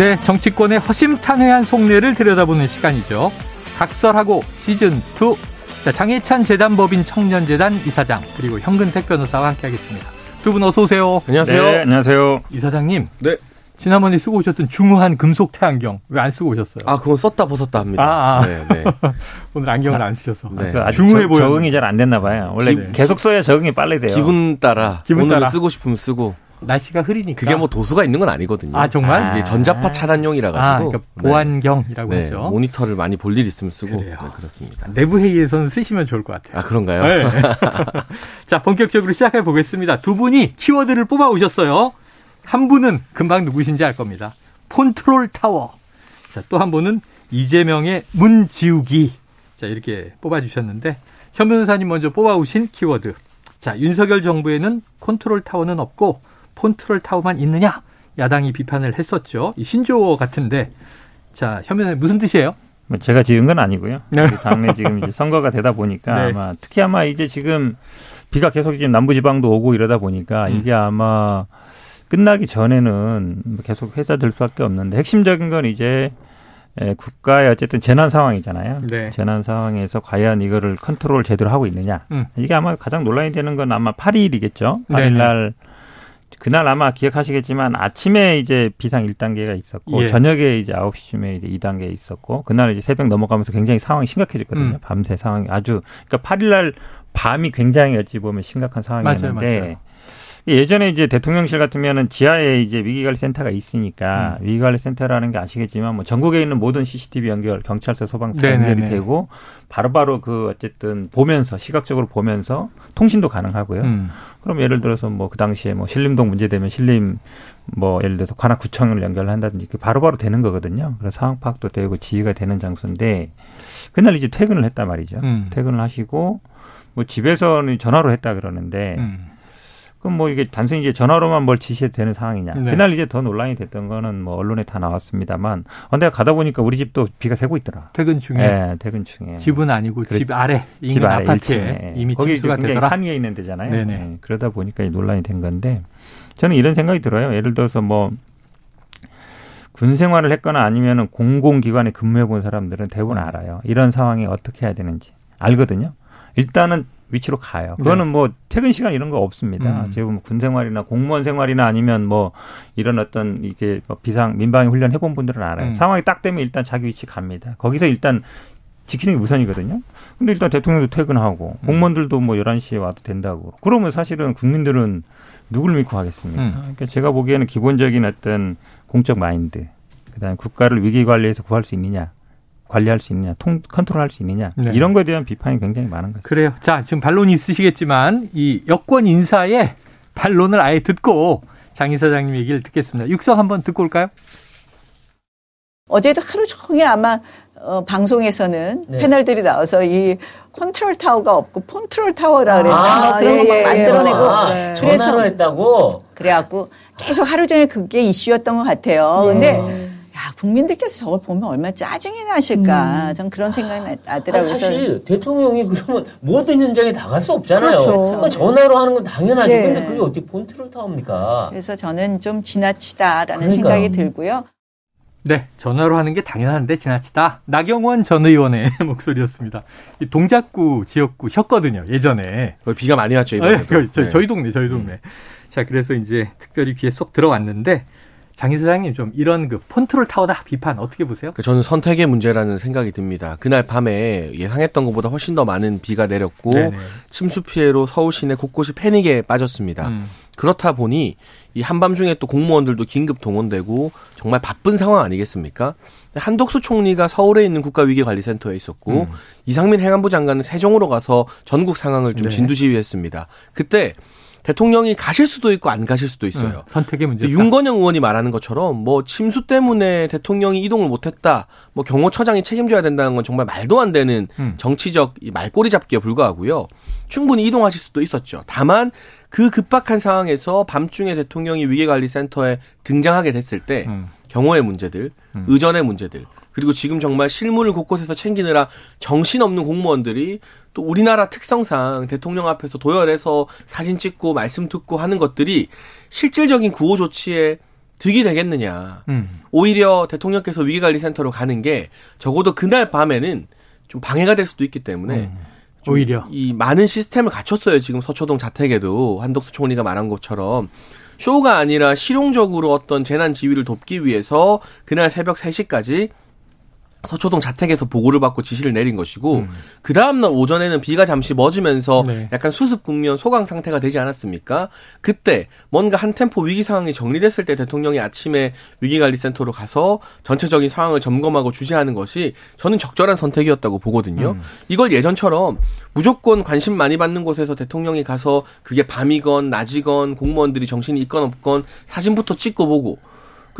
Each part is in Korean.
네, 정치권의 허심탄회한 속내를 들여다보는 시간이죠. 각설하고 시즌 2. 자, 장혜찬 재단법인 청년재단 이사장 그리고 현근택 변호사와 함께하겠습니다. 두 분 어서 오세요. 안녕하세요. 네, 안녕하세요. 이사장님. 네. 지난번에 쓰고 오셨던 중후한 금속 태안경 왜 안 쓰고 오셨어요? 아, 그건 썼다 벗었다 합니다. 아, 아. 네, 네. 오늘 안경을 안 쓰셔서. 네. 그 중후해 저- 보여요. 적응이 잘 안 됐나 봐요. 원래 기- 계속 써야 적응이 빨리 돼요. 기분 따라 기분 오늘은 따라. 쓰고 싶으면 쓰고 날씨가 흐리니까. 그게 뭐 도수가 있는 건 아니거든요. 아, 정말? 아, 이게 전자파 차단용이라 아, 가지고 그러니까 보안경이라고 네, 하죠. 모니터를 많이 볼 일 있으면 쓰고 그래요. 네, 그렇습니다. 내부 회의에서는 쓰시면 좋을 것 같아요. 아, 그런가요? 네. 자, 본격적으로 시작해 보겠습니다. 두 분이 키워드를 뽑아 오셨어요. 한 분은 금방 누구신지 알 겁니다. 폰트롤 타워. 자, 또 한 분은 이재명의 문 지우기. 자, 이렇게 뽑아 주셨는데 현 변호사님 먼저 뽑아 오신 키워드. 자, 윤석열 정부에는 컨트롤 타워는 없고 폰트롤 타워만 있느냐? 야당이 비판을 했었죠. 이 신조어 같은데. 자, 현 변호사님 무슨 뜻이에요? 뭐 제가 지은 건 아니고요. 네. 당내 지금 이제 선거가 되다 보니까 네. 아마 특히 아마 이제 지금 비가 계속 지금 남부지방도 오고 이러다 보니까 음. 이게 아마 끝나기 전에는 계속 회자될 수밖에 없는데 핵심적인 건 이제 에, 국가의 어쨌든 재난 상황이잖아요. 네. 재난 상황에서 과연 이거를 컨트롤 제대로 하고 있느냐. 음. 이게 아마 가장 논란이 되는 건 아마 8일이겠죠. 네네. 8일 날 그날 아마 기억하시겠지만 아침에 이제 비상 1단계가 있었고 예. 저녁에 이제 9시쯤에 이제 2단계 있었고 그날 이제 새벽 넘어가면서 굉장히 상황이 심각해졌거든요. 음. 밤새 상황이 아주 그러니까 8일 날 밤이 굉장히 어찌 보면 심각한 상황이었는데 맞아요, 맞아요. 예전에 이제 대통령실 같으면은 지하에 이제 위기관리센터가 있으니까 음. 위기관리센터라는 게 아시겠지만 뭐 전국에 있는 모든 CCTV 연결, 경찰서, 소방서 네네네. 연결이 되고 바로바로 그 어쨌든 보면서 시각적으로 보면서 통신도 가능하고요. 음. 그럼 예를 들어서 뭐 그 당시에 뭐 신림동 문제 되면 신림 뭐 예를 들어서 관악구청을 연결한다든지 그 바로 바로 되는 거거든요. 그래서 상황 파악도 되고 지휘가 되는 장소인데 그날 이제 퇴근을 했단 말이죠. 음. 퇴근을 하시고 뭐 집에서는 전화로 했다 그러는데 음. 그럼 뭐 이게 단순히 이제 전화로만 뭘 지시해도 되는 상황이냐. 네. 그날 이제 더 논란이 됐던 거는 뭐 언론에 다 나왔습니다만 어, 내가 가다 보니까 우리 집도 비가 새고 있더라. 퇴근 중에 예, 퇴근 중에. 집은 아니고 그렇- 집 아래 인근 집 아래 아파트에 1층에. 이미 거기 침수가 굉장히 되더라. 산 위에 있는 데잖아요. 네네. 예, 그러다 보니까 이 논란이 된 건데 저는 이런 생각이 들어요. 예를 들어서 뭐 군 생활을 했거나 아니면은 공공기관에 근무해 본 사람들은 대부분 음. 알아요. 이런 상황에 어떻게 해야 되는지 알거든요. 일단은 위치로 가요. 그거는 뭐 퇴근 시간 이런 거 없습니다. 음. 지금 군 생활이나 공무원 생활이나 아니면 뭐 이런 어떤 이게 뭐 비상 민방위 훈련 해본 분들은 알아요. 음. 상황이 딱 되면 일단 자기 위치 갑니다. 거기서 일단 지키는 게 우선이거든요. 근데 일단 대통령도 퇴근하고 음. 공무원들도 뭐 11시에 와도 된다고. 그러면 사실은 국민들은 누굴 믿고 하겠습니까? 음. 그러니까 제가 보기에는 기본적인 어떤 공적 마인드, 그다음에 국가를 위기 관리에서 구할 수 있느냐, 관리할 수 있느냐, 통 컨트롤할 수 있느냐 네. 이런 거에 대한 비판이 굉장히 많은 거죠. 그래요. 자, 지금 반론이 있으시겠지만 이 여권 인사의 반론을 아예 듣고 장 이사장님 얘기를 듣겠습니다. 육성 한번 듣고 올까요? 어제도 하루 종일 아마 어, 방송에서는 네. 패널들이 나와서 이 컨트롤 타워가 없고 폰트롤 타워라 그랬나 아, 그런 예, 거 예, 만들어내고 아, 네. 전화로 했다고. 그래갖고 계속 하루 종일 그게 이슈였던 것 같아요. 근데 야 국민들께서 저걸 보면 얼마나 짜증이 나실까. 전 그런 생각이 나- 나더라고요. 그래서 사실 대통령이 그러면 모든 현장에 다갈수 없잖아요. 그렇죠. 그러니까 전화로 하는 건 당연하죠. 네. 근데 그게 어떻게 폰트롤 타웝니까? 그래서 저는 좀 지나치다라는 그러니까요. 생각이 들고요. 네, 전화로 하는 게 당연한데 지나치다. 나경원 전 의원의 목소리였습니다. 이 동작구 지역구셨거든요, 예전에. 비가 많이 왔죠, 아, 이번에. 저, 저희 동네, 저희 동네. 자, 그래서 이제 특별히 귀에 쏙 들어왔는데 장 이사장님 좀 이런 그 폰트롤 타워다 비판 어떻게 보세요? 그 저는 선택의 문제라는 생각이 듭니다. 그날 밤에 예상했던 것보다 훨씬 더 많은 비가 내렸고 네네. 침수 피해로 서울 시내 곳곳이 패닉에 빠졌습니다. 음. 그렇다 보니 이 한밤중에 또 공무원들도 긴급 동원되고 정말 바쁜 상황 아니겠습니까? 한덕수 총리가 서울에 있는 국가위기관리센터에 있었고 음. 이상민 행안부 장관은 세종으로 가서 전국 상황을 좀 네. 진두지휘했습니다. 그때 대통령이 가실 수도 있고 안 가실 수도 있어요. 음, 선택의 문제. 윤건영 의원이 말하는 것처럼 뭐 침수 때문에 대통령이 이동을 못했다, 뭐 경호처장이 책임져야 된다는 건 정말 말도 안 되는 음. 정치적 이 말꼬리 잡기에 불과하고요. 충분히 이동하실 수도 있었죠. 다만 그 급박한 상황에서 밤중에 대통령이 위기관리센터에 등장하게 됐을 때 음. 경호의 문제들, 음. 의전의 문제들, 그리고 지금 정말 실무를 곳곳에서 챙기느라 정신없는 공무원들이 또 우리나라 특성상 대통령 앞에서 도열해서 사진 찍고 말씀 듣고 하는 것들이 실질적인 구호 조치에 득이 되겠느냐. 음. 오히려 대통령께서 위기관리센터로 가는 게 적어도 그날 밤에는 좀 방해가 될 수도 있기 때문에 좀 오히려. 이 많은 시스템을 갖췄어요. 지금 서초동 자택에도 한덕수 총리가 말한 것처럼 쇼가 아니라 실용적으로 어떤 재난 지휘를 돕기 위해서 그날 새벽 3시까지 서초동 자택에서 보고를 받고 지시를 내린 것이고 그 다음날 오전에는 비가 잠시 멎으면서 네. 약간 수습 국면 소강 상태가 되지 않았습니까? 그때 뭔가 한 템포 위기 상황이 정리됐을 때 대통령이 아침에 위기관리센터로 가서 전체적인 상황을 점검하고 주시하는 것이 저는 적절한 선택이었다고 보거든요. 이걸 예전처럼 무조건 관심 많이 받는 곳에서 대통령이 가서 그게 밤이건 낮이건 공무원들이 정신이 있건 없건 사진부터 찍고 보고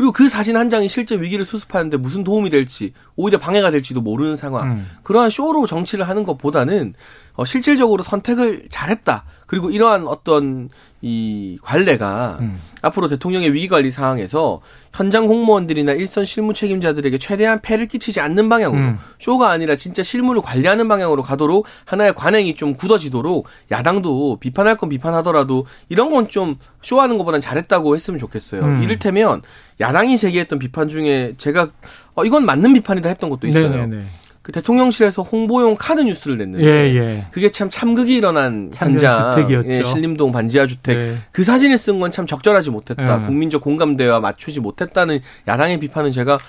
그리고 그 사진 한 장이 실제 위기를 수습하는데 무슨 도움이 될지 오히려 방해가 될지도 모르는 상황. 음. 그러한 쇼로 정치를 하는 것보다는 어, 실질적으로 선택을 잘했다. 그리고 이러한 어떤 이 관례가 음. 앞으로 대통령의 위기 관리 상황에서 현장 공무원들이나 일선 실무 책임자들에게 최대한 폐를 끼치지 않는 방향으로 음. 쇼가 아니라 진짜 실무를 관리하는 방향으로 가도록 하나의 관행이 좀 굳어지도록 야당도 비판할 건 비판하더라도 이런 건 좀 쇼하는 것보단 잘했다고 했으면 좋겠어요. 음. 이를테면 야당이 제기했던 비판 중에 제가 어, 이건 맞는 비판이다 했던 것도 있어요. 네네네. 그 대통령실에서 홍보용 카드 뉴스를 냈는데 예, 예. 그게 참 참극이 일어난 현장, 주택이었죠. 예, 신림동 반지하 주택 네. 그 사진을 쓴 건 참 적절하지 못했다. 음. 국민적 공감대와 맞추지 못했다는 야당의 비판은 제가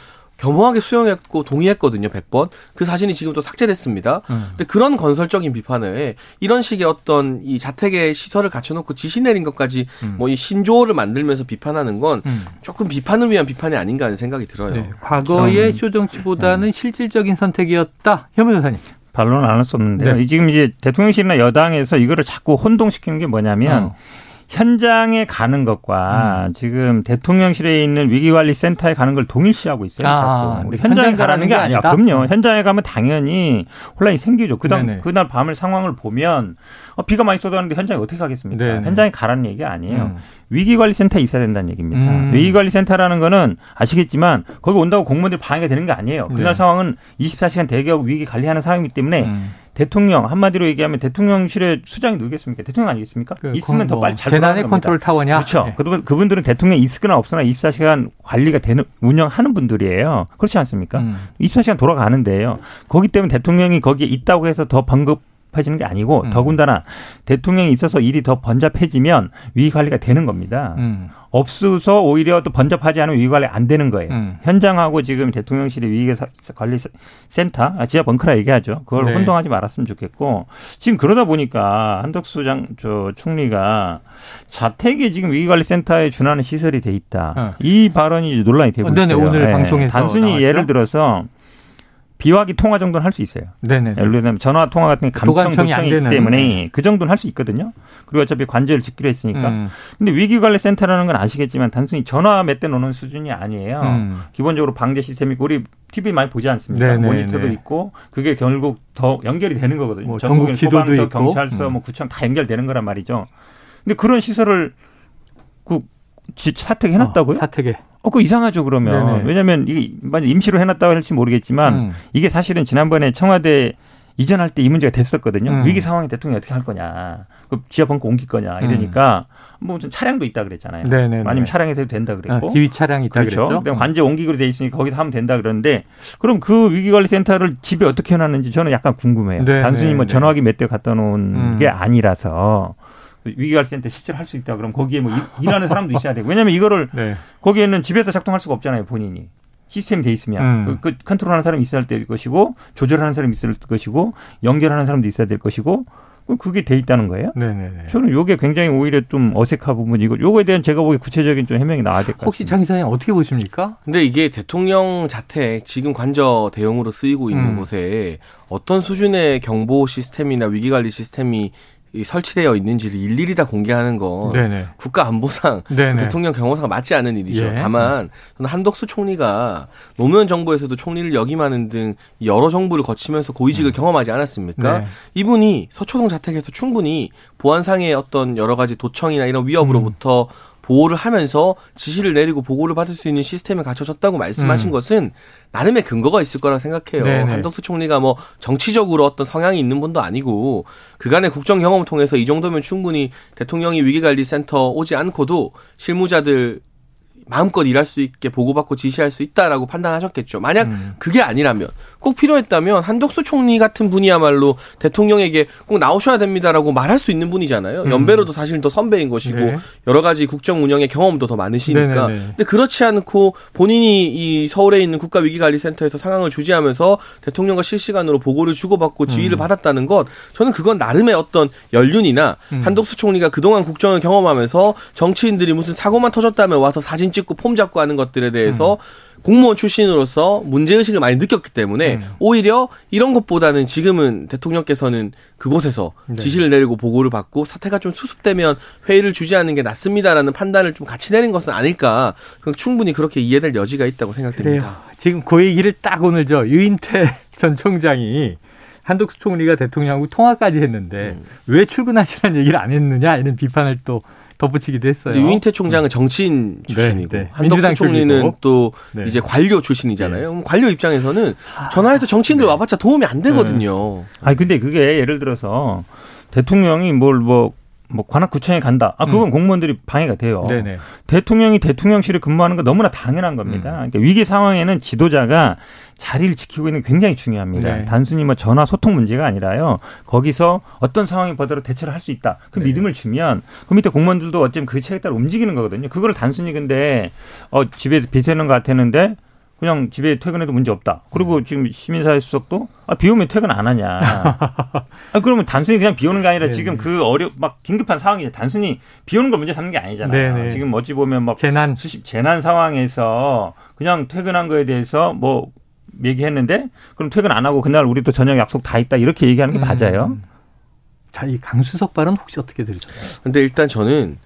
겸허하게 수용했고 동의했거든요. 100번. 그 사진이 지금 또 삭제됐습니다. 음. 근데 그런 건설적인 비판에 이런 식의 어떤 이 자택의 시설을 갖춰놓고 지시 내린 것까지 뭐이 신조어를 만들면서 비판하는 건 음. 조금 비판을 위한 비판이 아닌가 하는 생각이 들어요. 네. 과거의 저는- 쇼정치보다는 실질적인 선택이었다. 현문 여사님. 반론은 안할수 없는데요. 네. 이 지금 이제 대통령실이나 여당에서 이거를 자꾸 혼동시키는 게 뭐냐면 어. 현장에 가는 것과 지금 대통령실에 있는 위기관리센터에 가는 걸 동일시하고 있어요. 아, 자꾸. 네. 현장에 현장에 가라는 게 게 아니야. 아니다? 그럼요. 현장에 가면 당연히 혼란이 생기죠. 그다음 네네. 그날 밤을 상황을 보면 어, 비가 많이 쏟아지는데 현장에 어떻게 가겠습니까? 네네. 현장에 가라는 얘기 아니에요. 음. 위기관리센터에 있어야 된다는 얘기입니다. 음. 위기관리센터라는 거는 아시겠지만 거기 온다고 공무원들이 방해가 되는 게 아니에요. 그날 네. 상황은 24시간 대기하고 위기 관리하는 사람이기 때문에 음. 대통령 한마디로 얘기하면 대통령실에 수장이 누구겠습니까? 대통령 아니겠습니까? 그 있으면 더 뭐 빨리 잘 재난의. 컨트롤 타워냐? 그렇죠. 네. 그분 그분들은 대통령이 있으거나 없으나 24시간 관리가 되는 운영하는 분들이에요. 그렇지 않습니까? 음. 24시간 돌아가는데요. 거기 때문에 대통령이 거기에 있다고 해서 더 번급 해지는 게 아니고 음. 더군다나 대통령이 있어서 일이 더 번잡해지면 위기 관리가 되는 겁니다. 음. 없어서 오히려 또 번잡하지 않으면 위기 관리 안 되는 거예요. 음. 현장하고 지금 대통령실의 위기 관리 센터, 아, 지하 벙커라 얘기하죠. 그걸 네. 혼동하지 말았으면 좋겠고 지금 그러다 보니까 한덕수 장, 저 총리가 자택에 지금 위기 관리 센터에 준하는 시설이 돼 있다. 어. 이 발언이 논란이 되고 어, 네네, 있어요. 오늘 방송에서 단순히 나왔죠? 예를 들어서 비화기 통화 정도는 할 수 있어요. 네네. 예를 들면 전화 통화 같은 게 감청 되는. 때문에 그 정도는 할 수 있거든요. 그리고 어차피 관제를 짓기로 했으니까. 음. 근데 위기관리센터라는 건 아시겠지만 단순히 전화 몇 대 놓는 수준이 아니에요. 음. 기본적으로 방제 시스템이 우리 TV 많이 보지 않습니까? 네네, 모니터도 네. 있고 그게 결국 더 연결이 되는 거거든요. 뭐 전국의 전국 지도도 있고. 경찰서, 음. 뭐 구청 다 연결되는 거란 말이죠. 근데 그런 시설을 그 지- 사택 해놨다고요? 어, 사택에. 어, 그 이상하죠, 그러면. 네네. 왜냐면 이게 만약 임시로 해놨다고 할지 모르겠지만 음. 이게 사실은 지난번에 청와대 이전할 때 이 문제가 됐었거든요. 음. 위기 상황에 대통령이 어떻게 할 거냐. 그 지하 벙커 옮길 거냐. 이러니까 뭐 무슨 차량도 있다 그랬잖아요. 음. 네네네. 아니면 차량에서 해도 된다 그랬고. 아, 지휘 차량이 있다 그렇죠. 그랬죠. 그다음 관제 옮기기로 돼 있으니까 거기서 하면 된다 그러는데 그럼 그 위기관리센터를 집에 어떻게 해놨는지 저는 약간 궁금해요. 네, 단순히 뭐 네, 전화기 몇 대 갖다 놓은 음. 게 아니라서 위기관리센터 실제로 할수 있다 그럼 거기에 뭐 일- 일하는 사람도 있어야 되고 왜냐면 이거를 네. 거기에는 집에서 작동할 수가 없잖아요 본인이 시스템이 돼 있으면 음. 그, 그 컨트롤하는 사람이 있어야 될 것이고 조절하는 사람이 있어야 될 것이고 연결하는 사람도 있어야 될 것이고 그럼 그게 돼 있다는 거예요. 네네네. 저는 요게 굉장히 오히려 좀 어색한 부분이고 요거에 대한 제가 보기 구체적인 좀 해명이 나와야 될 것 같습니다. 혹시 장 기사님 어떻게 보십니까? 근데 이게 대통령 자택 지금 관저 대용으로 쓰이고 있는 음. 곳에 어떤 수준의 경보 시스템이나 위기 관리 시스템이 이 설치되어 있는지를 일일이 다 공개하는 건 네네. 국가 안보상 네네. 그 대통령 경호상 맞지 않은 일이죠. 예. 다만 저는 한덕수 총리가 노무현 정부에서도 총리를 역임하는 등 여러 정부를 거치면서 고위직을 경험하지 않았습니까? 네. 이분이 서초동 자택에서 충분히 보안상의 어떤 여러 가지 도청이나 이런 위협으로부터 음. 보호를 하면서 지시를 내리고 보고를 받을 수 있는 시스템이 갖춰졌다고 말씀하신 음. 것은 나름의 근거가 있을 거라 생각해요. 네네. 한덕수 총리가 뭐 정치적으로 어떤 성향이 있는 분도 아니고 그간의 국정 경험을 통해서 이 정도면 충분히 대통령이 위기관리센터 오지 않고도 실무자들 마음껏 일할 수 있게 보고받고 지시할 수 있다라고 판단하셨겠죠. 만약 음. 그게 아니라면 꼭 필요했다면 한덕수 총리 같은 분이야말로 대통령에게 꼭 나오셔야 됩니다라고 말할 수 있는 분이잖아요. 음. 연배로도 사실 더 선배인 것이고 네. 여러 가지 국정 운영의 경험도 더 많으시니까. 네네네. 근데 그렇지 않고 본인이 이 서울에 있는 국가위기관리센터에서 상황을 주재하면서 대통령과 실시간으로 보고를 주고받고 지휘를 음. 받았다는 것 저는 그건 나름의 어떤 연륜이나 음. 한덕수 총리가 그동안 국정을 경험하면서 정치인들이 무슨 사고만 터졌다면 와서 사진 찍고 폼 잡고 하는 것들에 대해서 공무원 출신으로서 문제의식을 많이 느꼈기 때문에 음. 오히려 이런 것보다는 지금은 대통령께서는 그곳에서 네. 지시를 내리고 보고를 받고 사태가 좀 수습되면 회의를 주재하는 게 낫습니다라는 판단을 좀 같이 내린 것은 아닐까 충분히 그렇게 이해될 여지가 있다고 그래요. 생각됩니다. 지금 그 얘기를 딱 오늘 저 유인태 전 총장이 한덕수 총리가 대통령하고 통화까지 했는데 음. 왜 출근하시라는 얘기를 안 했느냐 이런 비판을 또 덧붙이기도 했어요. 유인태 총장은 정치인 출신이고 네. 한덕수 민주당 총리는. 또 네. 이제 관료 출신이잖아요. 그럼 관료 입장에서는 전화해서 정치인들 와봤자 도움이 안 되거든요. 아니 근데 그게 예를 들어서 대통령이 뭘 뭐 뭐 관악구청에 간다. 아 그건 공무원들이 방해가 돼요. 네네. 대통령이 대통령실에 근무하는 건 너무나 당연한 겁니다. 음. 그러니까 위기 상황에는 지도자가 자리를 지키고 있는 게 굉장히 중요합니다. 네. 단순히 뭐 전화 소통 문제가 아니라요. 거기서 어떤 상황이 보더라도 대처를 할 수 있다. 그 네. 믿음을 주면 그 밑에 공무원들도 어쩌면 그 책에 따라 움직이는 거거든요. 그걸 단순히 근데 어 집에 비서는 것 같았는데 그냥 집에 퇴근해도 문제 없다. 그리고 음. 지금 시민사회 수석도 아, 비 오면 퇴근 안 하냐. 아, 그러면 단순히 그냥 비 오는 게 아니라 네네. 지금 그 어려 막 긴급한 상황이 단순히 비 오는 걸 문제 삼는 게 아니잖아요. 네네. 지금 어찌 보면 막 재난 수십 재난 상황에서 그냥 퇴근한 거에 대해서 뭐 얘기했는데 그럼 퇴근 안 하고 그날 우리 또 저녁 약속 다 있다 이렇게 얘기하는 게 음. 맞아요. 자, 이 강수석 발언 혹시 어떻게 들으셨어요? 근데 일단 저는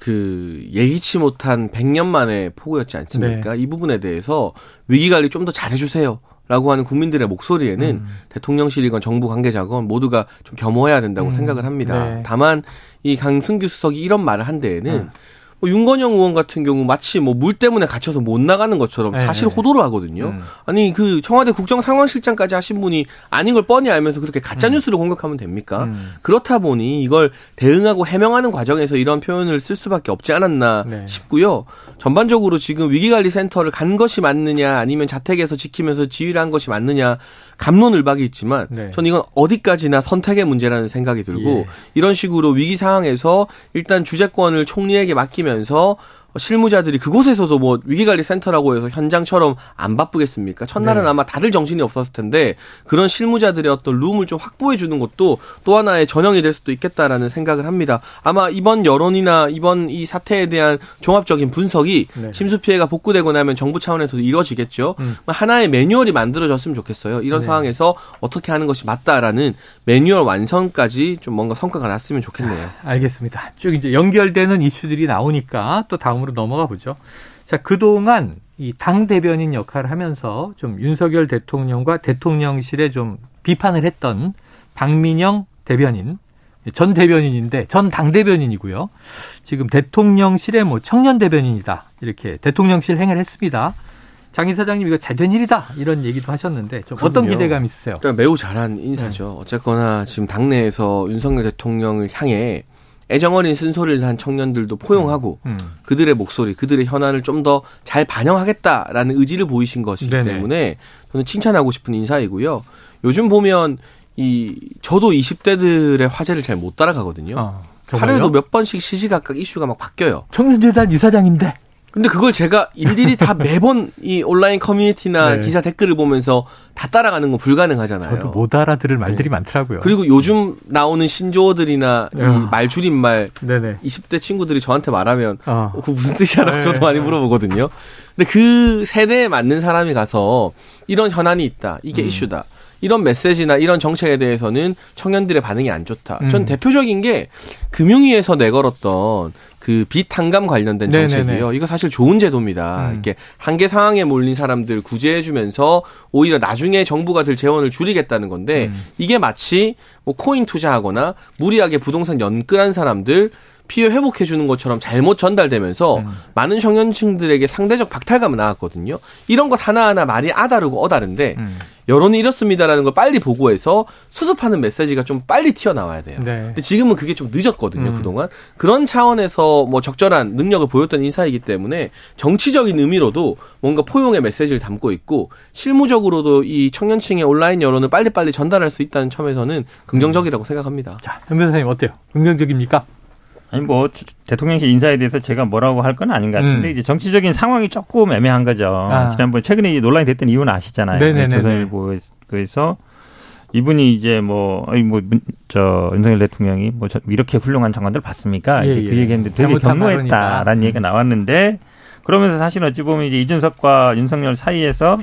그 예기치 못한 100년 만의 폭우였지 않습니까? 이 부분에 대해서 위기 관리 좀 더 잘해주세요. 라고 하는 국민들의 목소리에는 음. 대통령실이건 정부 관계자건 모두가 좀 겸허해야 된다고 음. 생각을 합니다. 네. 다만 이 강승규 수석이 이런 말을 한 데에는 음. 뭐 윤건영 의원 같은 경우 마치 뭐 물 때문에 갇혀서 못 나가는 것처럼 네, 사실 네. 호도를 하거든요. 음. 아니 그 청와대 국정상황실장까지 하신 분이 아닌 걸 뻔히 알면서 그렇게 가짜 뉴스를 공격하면 됩니까? 음. 그렇다 보니 이걸 대응하고 해명하는 과정에서 이런 표현을 쓸 수밖에 없지 않았나 네. 싶고요. 전반적으로 지금 위기관리센터를 간 것이 맞느냐 아니면 자택에서 지키면서 지휘를 한 것이 맞느냐 감론을박이 있지만 네. 전 이건 어디까지나 선택의 문제라는 생각이 들고 예. 이런 식으로 위기 상황에서 일단 주재권을 총리에게 맡기면서 실무자들이 그곳에서도 뭐 위기관리센터라고 해서 현장처럼 안 바쁘겠습니까? 첫날은 네. 아마 다들 정신이 없었을 텐데 그런 실무자들의 어떤 룸을 좀 확보해 주는 것도 또 하나의 전형이 될 수도 있겠다라는 생각을 합니다. 아마 이번 여론이나 이번 이 사태에 대한 종합적인 분석이 네. 침수 피해가 복구되고 나면 정부 차원에서도 이루어지겠죠. 음. 하나의 매뉴얼이 만들어졌으면 좋겠어요. 이런 네. 상황에서 어떻게 하는 것이 맞다라는 매뉴얼 완성까지 좀 뭔가 성과가 났으면 좋겠네요. 알겠습니다. 쭉 이제 연결되는 이슈들이 나오니까 또 다음 으로 넘어가 보죠. 자, 그동안 이 당 대변인 역할을 하면서 좀 윤석열 대통령과 대통령실에 좀 비판을 했던 박민영 대변인, 전 대변인인데 전 당 대변인이고요. 지금 대통령실의 뭐 청년 대변인이다. 이렇게 대통령실 행을 했습니다. 장 이사장님 이거 잘된 일이다. 이런 얘기도 하셨는데 좀 어떤 그럼요. 기대감 있으세요? 일단 매우 잘한 인사죠. 어쨌거나 지금 당내에서 윤석열 대통령을 향해 애정어린 쓴소리를 한 청년들도 포용하고 음. 그들의 목소리, 그들의 현안을 좀 더 잘 반영하겠다라는 의지를 보이신 것이기 네네. 때문에 저는 칭찬하고 싶은 인사이고요. 요즘 보면 이 저도 20대들의 화제를 잘 못 따라가거든요. 어? 하루에도 몇 번씩 시시각각 이슈가 막 바뀌어요. 청년재단 이사장인데. 근데 그걸 제가 일일이 다 매번 이 온라인 커뮤니티나 네. 기사 댓글을 보면서 다 따라가는 건 불가능하잖아요. 저도 못 알아들을 말들이 많더라고요. 그리고 요즘 나오는 신조어들이나 이 야. 말줄임말 네네. 20대 친구들이 저한테 말하면 어. 어, 그 무슨 뜻이야라고 네. 저도 많이 물어보거든요. 근데 그 세대에 맞는 사람이 가서 이런 현안이 있다. 이게 음. 이슈다. 이런 메시지나 이런 정책에 대해서는 청년들의 반응이 안 좋다. 전 음. 대표적인 게 금융위에서 내걸었던 그빚 탕감 관련된. 정책이요. 이거 사실 좋은 제도입니다. 음. 이렇게 한계 상황에 몰린 사람들 구제해주면서 오히려 나중에 정부가 들 재원을 줄이겠다는 건데 음. 이게 마치 뭐 코인 투자하거나 무리하게 부동산 연끌한 사람들 피해 회복해 주는 것처럼 잘못 전달되면서 음. 많은 청년층들에게 상대적 박탈감을 낳았거든요. 이런 것 하나하나 말이 아다르고 어다른데 음. 여론이 이렇습니다라는 걸 빨리 보고해서 수습하는 메시지가 좀 빨리 튀어나와야 돼요. 네. 근데 지금은 그게 좀 늦었거든요, 음. 그동안. 그런 차원에서 뭐 적절한 능력을 보였던 인사이기 때문에 정치적인 의미로도 뭔가 포용의 메시지를 담고 있고 실무적으로도 이 청년층의 온라인 여론을 빨리빨리 전달할 수 있다는 점에서는 긍정적이라고 생각합니다. 자, 현 변호사님 어때요? 긍정적입니까? 아니 뭐 저- 대통령실 인사에 대해서 제가 뭐라고 할 건 아닌 것 같은데 음. 이제 정치적인 상황이 조금 애매한 거죠. 아. 지난번 최근에 이 논란이 됐던 이유는 아시잖아요. 네네네네. 조선일보에서 이분이 이제 뭐 아니 뭐 저 윤석열 대통령이 뭐 저- 이렇게 훌륭한 장관들 봤습니까? 예, 이제 그 예. 얘기 했는데 되게. 경로했다라는 얘기가 나왔는데 그러면서 사실 어찌 보면 이제 이준석과 윤석열 사이에서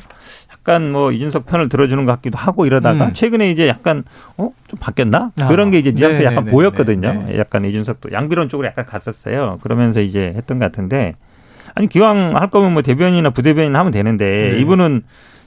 약간 뭐 이준석 편을 들어주는 것 같기도 하고 이러다가 음. 최근에 이제 약간 어 좀 바뀌었나 아. 그런 게 이제 뉘앙스 약간 네네네네. 보였거든요. 네. 약간 이준석도 양비론 쪽으로 약간 갔었어요. 그러면서 이제 했던 것 같은데 아니 기왕 할 거면 뭐 대변인이나 부대변인 하면 되는데 네. 이분은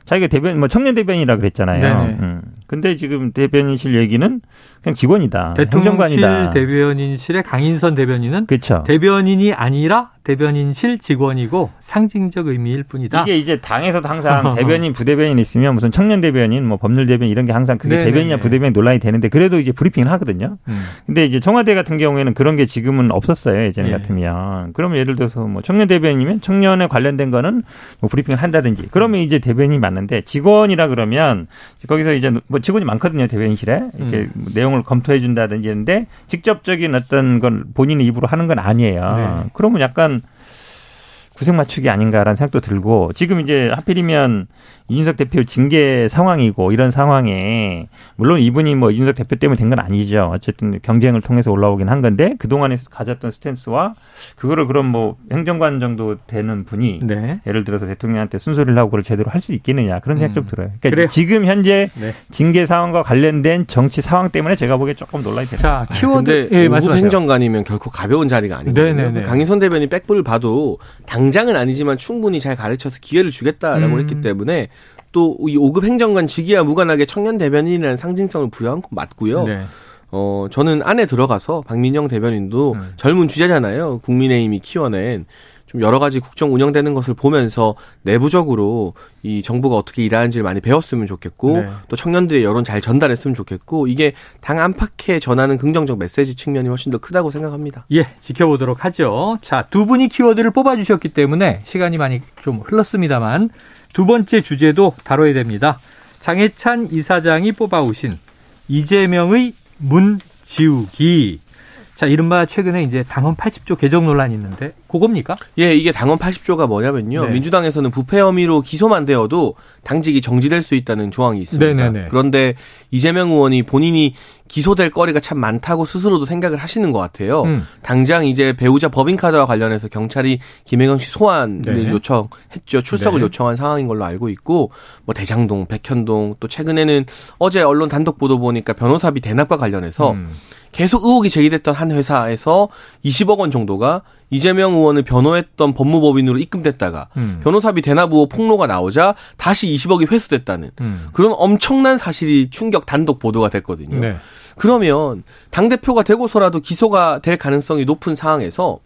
자기가 대변 뭐 청년 대변이라 그랬잖아요. 음. 근데 지금 대변인실 얘기는 그냥 직원이다. 대통령실. 대변인실의 강인선 대변인은 그렇죠. 대변인이 아니라 대변인실 직원이고 상징적 의미일 뿐이다. 이게 이제 당에서도 항상 대변인, 부대변인 있으면 무슨 청년 대변인, 뭐 법률 대변인 이런 게 항상 그게 네네네. 대변인이나 부대변인 논란이 되는데 그래도 이제 브리핑을 하거든요. 음. 근데 이제 청와대 같은 경우에는 그런 게 지금은 없었어요. 예전에 예. 같으면. 그러면 예를 들어서 뭐 청년 대변인이면 청년에 관련된 거는 뭐 브리핑을 한다든지 그러면 이제 대변인이 맞는데 직원이라 그러면 거기서 이제 뭐 직원이 많거든요. 대변인실에. 이렇게 음. 뭐 내용을 검토해 준다든지 했는데 직접적인 어떤 걸 본인이 입으로 하는 건 아니에요. 네. 그러면 약간 구색 맞추기 아닌가라는 생각도 들고 지금 이제 하필이면 이준석 대표 징계 상황이고 이런 상황에 물론 이분이 뭐 이준석 대표 때문에 된 건 아니죠. 어쨌든 경쟁을 통해서 올라오긴 한 건데 그동안에 가졌던 스탠스와 그거를 그럼 뭐 행정관 정도 되는 분이 네. 예를 들어서 대통령한테 순서를 하고 그걸 제대로 할 수 있겠느냐 그런 생각 좀 음. 들어요. 그러니까 그래요. 지금 현재 네. 징계 상황과 관련된 정치 상황 때문에 제가 보기에 조금 논란이 되는 자, 아, 키워드 예, 말씀하세요. 행정관이면 결코 가벼운 자리가 아니거든요. 네네네. 강인선 대변인 백부를 봐도 당 장은 아니지만 충분히 잘 가르쳐서 기회를 주겠다라고 음. 했기 때문에 또 이 5급 행정관 직위와 무관하게 청년 대변인이라는 상징성을 부여한 건 맞고요. 네. 어, 저는 안에 들어가서 박민영 대변인도 음. 젊은 주자잖아요. 국민의힘이 키워낸 좀 여러 가지 국정 운영되는 것을 보면서 내부적으로 이 정부가 어떻게 일하는지를 많이 배웠으면 좋겠고 네. 또 청년들의 여론 잘 전달했으면 좋겠고 이게 당 안팎에 전하는 긍정적 메시지 측면이 훨씬 더 크다고 생각합니다. 예, 지켜보도록 하죠. 자, 두 분이 키워드를 뽑아주셨기 때문에 시간이 많이 좀 흘렀습니다만 두 번째 주제도 다뤄야 됩니다. 장해찬 이사장이 뽑아오신 이재명의 문 지우기. 자, 이른바 최근에 이제 당헌 80조 개정 논란이 있는데 그겁니까? 예, 이게 당원 80조가 뭐냐면요. 네. 민주당에서는 부패 혐의로 기소만 되어도 당직이 정지될 수 있다는 조항이 있습니다. 네네네. 그런데 이재명 의원이 본인이 기소될 거리가 참 많다고 스스로도 생각을 하시는 것 같아요. 음. 당장 이제 배우자 법인카드와 관련해서 경찰이 김혜경 씨 소환을 네. 요청했죠. 출석을 네. 요청한 상황인 걸로 알고 있고 뭐 대장동, 백현동 또 최근에는 어제 언론 단독 보도 보니까 변호사비 대납과 관련해서 음. 계속 의혹이 제기됐던 한 회사에서 20억 원 정도가 이재명 의원을 변호했던 법무법인으로 입금됐다가 음. 변호사비 대납 의혹 폭로가 나오자 다시 20억이 회수됐다는 음. 그런 엄청난 사실이 충격 단독 보도가 됐거든요. 네. 그러면 당 대표가 되고서라도 기소가 될 가능성이 높은 상황에서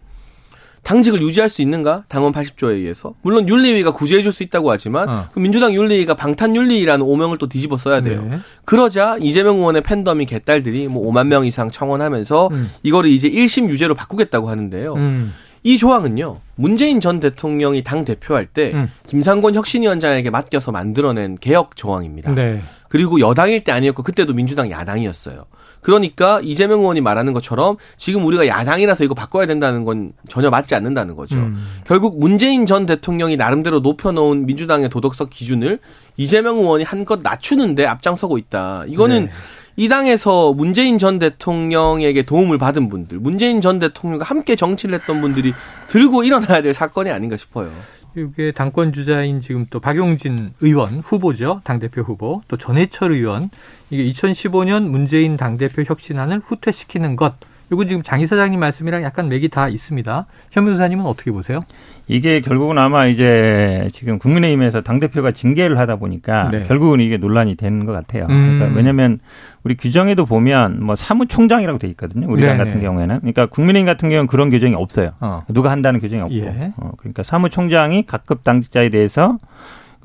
당직을 유지할 수 있는가? 당원 80조에 의해서. 물론 윤리위가 구제해 줄 수 있다고 하지만 어. 그 민주당 윤리위가 방탄윤리위라는 오명을 또 뒤집어 써야 돼요. 네. 그러자 이재명 의원의 팬덤이 개딸들이 뭐 5만 명 이상 청원하면서 음. 이거를 이제 1심 유죄로 바꾸겠다고 하는데요. 음. 이 조항은요. 문재인 전 대통령이 당 대표할 때 음. 김상곤 혁신위원장에게 맡겨서 만들어낸 개혁 조항입니다. 네. 그리고 여당일 때 아니었고 그때도 민주당 야당이었어요. 그러니까 이재명 의원이 말하는 것처럼 지금 우리가 야당이라서 이거 바꿔야 된다는 건 전혀 맞지 않는다는 거죠. 음. 결국 문재인 전 대통령이 나름대로 높여놓은 민주당의 도덕적 기준을 이재명 의원이 한껏 낮추는데 앞장서고 있다. 이거는 네. 이 당에서 문재인 전 대통령에게 도움을 받은 분들, 문재인 전 대통령과 함께 정치를 했던 분들이 들고 일어나야 될 사건이 아닌가 싶어요. 이게 당권 주자인 지금 또 박용진 의원 후보죠. 당대표 후보. 또 전해철 의원. 이게 2015년 문재인 당대표 혁신안을 후퇴시키는 것. 이건 지금 장 이사장님 말씀이랑 약간 맥이 다 있습니다. 현 변호사님은 어떻게 보세요? 이게 결국은 아마 이제 지금 국민의힘에서 당대표가 징계를 하다 보니까 네. 결국은 이게 논란이 되는 것 같아요. 음. 그러니까 왜냐면 우리 규정에도 보면 뭐 사무총장이라고 돼 있거든요. 우리 당 네네. 같은 경우에는. 그러니까 국민의힘 같은 경우는 그런 규정이 없어요. 어. 누가 한다는 규정이 없고. 예. 어, 그러니까 사무총장이 각급 당직자에 대해서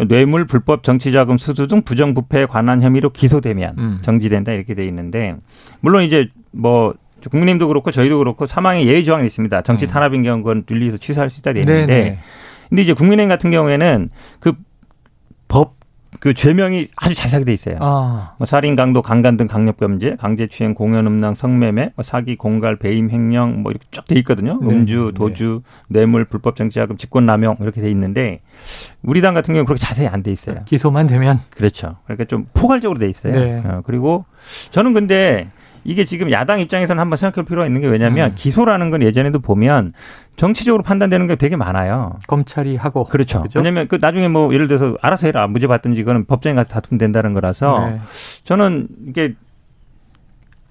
뇌물, 불법 정치자금 수수 등 부정부패에 관한 혐의로 기소되면 음. 정지된다 이렇게 돼 있는데 물론 이제 뭐 국민님도 그렇고 저희도 그렇고 사망의 예의 조항이 있습니다. 정치 탄압인 경우 그건 윤리에서 취소할 수 있다 돼 있는데 음. 네네. 근데 이제 국민의힘 같은 경우에는 그 법 그 죄명이 아주 자세하게 돼 있어요. 아, 뭐 살인, 강도, 강간 등 강력범죄, 강제추행, 공연 음란, 성매매, 뭐 사기, 공갈, 배임, 횡령 뭐 이렇게 쭉 돼 있거든요. 네. 음주, 도주, 뇌물, 불법 정치자금, 직권남용 이렇게 돼 있는데 우리 당 같은 경우 는 그렇게 자세히 안 돼 있어요. 기소만 되면 그렇죠. 그러니까 좀 포괄적으로 돼 있어요. 네. 어, 그리고 저는 근데 이게 지금 야당 입장에서는 한번 생각할 필요가 있는 게 왜냐하면 음. 기소라는 건 예전에도 보면 정치적으로 판단되는 게 되게 많아요. 검찰이 하고 그렇죠. 그죠? 왜냐면 그 나중에 뭐 예를 들어서 알아서 해라 무죄 받든지 이거는 법정에 가서 다투면 된다는 거라서 네. 저는 이게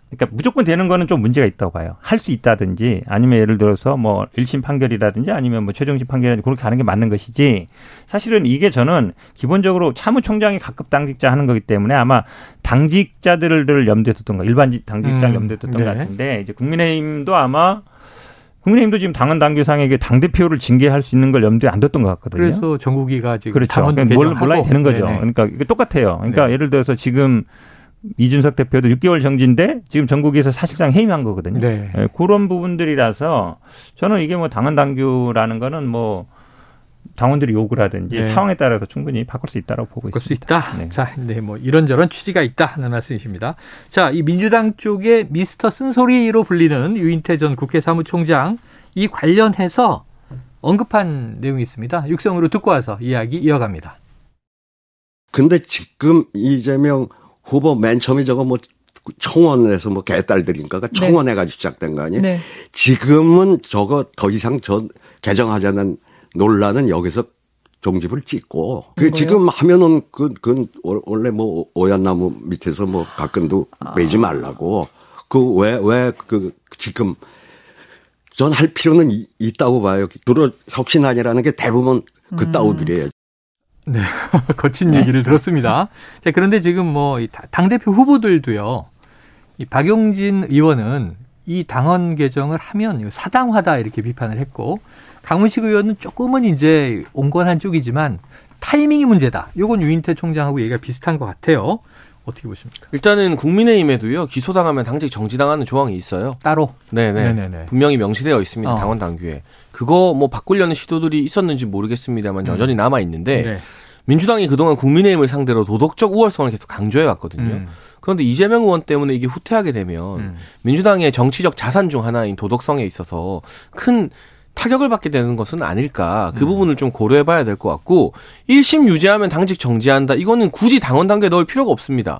그러니까 무조건 되는 거는 좀 문제가 있다고 봐요. 할 수 있다든지 아니면 예를 들어서 뭐 1심 판결이라든지 아니면 뭐 최종심 판결이라든지 그렇게 하는 게 맞는 것이지 사실은 이게 저는 기본적으로 차무총장이 각급 당직자 하는 거기 때문에 아마 당직자들을 염두에 뒀던 거 일반 당직자 음, 염두에 뒀던 네. 것 같은데 이제 국민의힘도 아마 국민의힘도 지금 당헌 당규상에게 당 대표를 징계할 수 있는 걸 염두에 안 뒀던 것 같거든요. 그래서 정국이가 지금 그렇죠. 그러니까 뭘 개정하고 몰라야 되는 거죠. 네네. 그러니까 이게 똑같아요. 그러니까 네. 예를 들어서 지금 이준석 대표도 6개월 정지인데 지금 전국에서 사실상 해임한 거거든요. 네. 예, 그런 부분들이라서 저는 이게 뭐 당헌 당규라는 거는 뭐 당원들이 요구를 하든지 네. 상황에 따라서 충분히 바꿀 수 있다고 보고 바꿀 수 있습니다. 있다. 네. 자, 네, 뭐 이런저런 취지가 있다 하는 말씀이십니다. 자, 이 민주당 쪽의 미스터 쓴소리로 불리는 유인태 전 국회 사무총장 이 관련해서 언급한 내용이 있습니다. 육성으로 듣고 와서 이야기 이어갑니다. 근데 지금 이재명 후보 맨 처음에 저거 뭐 청원에서 뭐 개딸들인가가 네. 청원해가지고 시작된 거 아니에요? 네. 지금은 저거 더 이상 저 개정하자는 논란은 여기서 종집을 찍고 그? 지금 하면은 그, 그 원래 뭐 오얏나무 밑에서 뭐 가끔도 아. 매지 말라고 그 왜 왜 그 지금 전 할 필요는 이- 있다고 봐요. 주로 혁신안이라는 게 대부분 음. 그 따오들이에요. 네, 거친 얘기를 들었습니다. 자, 그런데 지금 뭐, 당대표 후보들도요, 이 박용진 의원은 이 당헌 개정을 하면 사당화다 이렇게 비판을 했고, 강훈식 의원은 조금은 이제 온건한 쪽이지만 타이밍이 문제다. 요건 유인태 총장하고 얘기가 비슷한 것 같아요. 어떻게 보십니까? 일단은 국민의힘에도요 기소당하면 당직 정지당하는 조항이 있어요. 따로. 네네. 네네네. 분명히 명시되어 있습니다. 어. 당원 당규에. 그거 뭐 바꾸려는 시도들이 있었는지 모르겠습니다만 여전히 남아 있는데 네. 민주당이 그동안 국민의힘을 상대로 도덕적 우월성을 계속 강조해 왔거든요. 음. 그런데 이재명 의원 때문에 이게 후퇴하게 되면 음. 민주당의 정치적 자산 중 하나인 도덕성에 있어서 큰 타격을 받게 되는 것은 아닐까. 그 음. 부분을 좀 고려해 봐야 될 것 같고 1심 유죄하면 당직 정지한다. 이거는 굳이 당원 단계에 넣을 필요가 없습니다.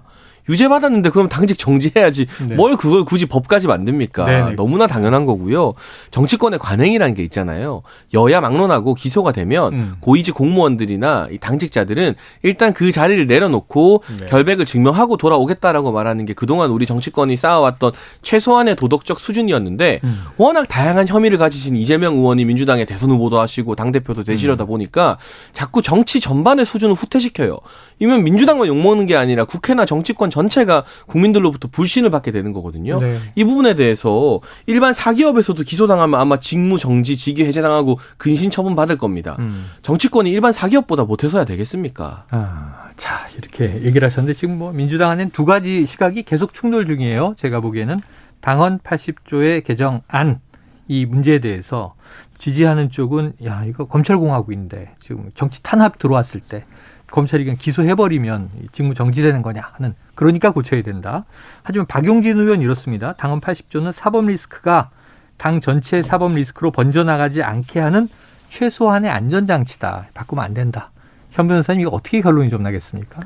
유죄 받았는데 그럼 당직 정지해야지. 네. 뭘 그걸 굳이 법까지 만듭니까? 네네. 너무나 당연한 거고요. 정치권의 관행이라는 게 있잖아요. 여야 막론하고 기소가 되면 음. 고위직 공무원들이나 이 당직자들은 일단 그 자리를 내려놓고 네. 결백을 증명하고 돌아오겠다라고 말하는 게 그동안 우리 정치권이 쌓아왔던 최소한의 도덕적 수준이었는데 음. 워낙 다양한 혐의를 가지신 이재명 의원이 민주당의 대선 후보도 하시고 당대표도 되시려다 음. 보니까 자꾸 정치 전반의 수준을 후퇴시켜요. 이면 민주당만 욕먹는 게 아니라 국회나 정치권 전 체가 국민들로부터 불신을 받게 되는 거거든요. 네. 이 부분에 대해서 일반 사기업에서도 기소당하면 아마 직무 정지, 직위 해제당하고 근신 처분 받을 겁니다. 음. 정치권이 일반 사기업보다 못해서야 되겠습니까? 아, 자, 이렇게 얘기를 하셨는데 지금 뭐 민주당 안엔 두 가지 시각이 계속 충돌 중이에요. 제가 보기에는 당헌 80조의 개정안 이 문제에 대해서 지지하는 쪽은 야, 이거 검찰공화국인데 지금 정치 탄압 들어왔을 때 검찰이 그냥 기소해버리면 이 직무 정지되는 거냐 하는 그러니까 고쳐야 된다. 하지만 박용진 의원 이렇습니다. 당헌 80조는 사법 리스크가 당 전체의 사법 리스크로 번져나가지 않게 하는 최소한의 안전장치다. 바꾸면 안 된다. 현 변호사님 이거 어떻게 결론이 좀 나겠습니까?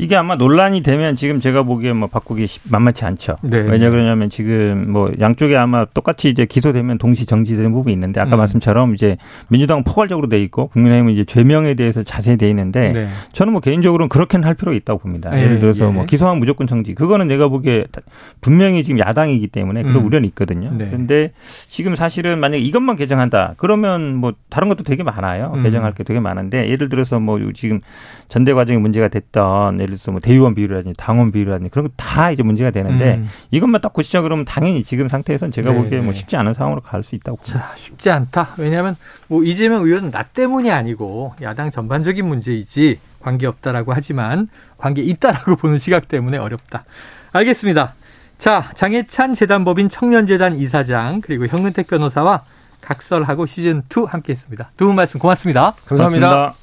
이게 아마 논란이 되면 지금 제가 보기에 뭐 바꾸기 쉽- 만만치 않죠. 네. 왜냐 그러냐면 지금 뭐 양쪽에 아마 똑같이 이제 기소되면 동시 정지되는 부분이 있는데 아까 음. 말씀처럼 이제 민주당은 포괄적으로 돼 있고 국민의힘은 이제 죄명에 대해서 자세히 돼 있는데 네. 저는 뭐 개인적으로는 그렇게는 할 필요가 있다고 봅니다. 예, 예를 들어서 예. 뭐 기소하면 무조건 정지. 그거는 내가 보기에 다- 분명히 지금 야당이기 때문에 그런 음. 우려는 있거든요. 네. 그런데 지금 사실은 만약에 이것만 개정한다. 그러면 뭐 다른 것도 되게 많아요. 음. 개정할 게 되게 많은데 예를 들어서 뭐 지금 전대 과정에 문제가 됐던 예를 들어서 뭐 대의원 비율이라든지 당원 비율이라든지 그런 거 다 이제 문제가 되는데 음. 이것만 딱 고치자 그러면 당연히 지금 상태에서는 제가 네, 보기에 네. 뭐 쉽지 않은 상황으로 갈 수 있다고 봅니다. 자, 쉽지 않다. 왜냐하면 뭐 이재명 의원은 나 때문이 아니고 야당 전반적인 문제이지 관계 없다라고 하지만 관계 있다라고 보는 시각 때문에 어렵다. 알겠습니다. 자, 장해찬 재단법인 청년재단 이사장 그리고 현근택 변호사와 각설하고 시즌 2 함께했습니다. 두 분 말씀 고맙습니다. 감사합니다. 고맙습니다.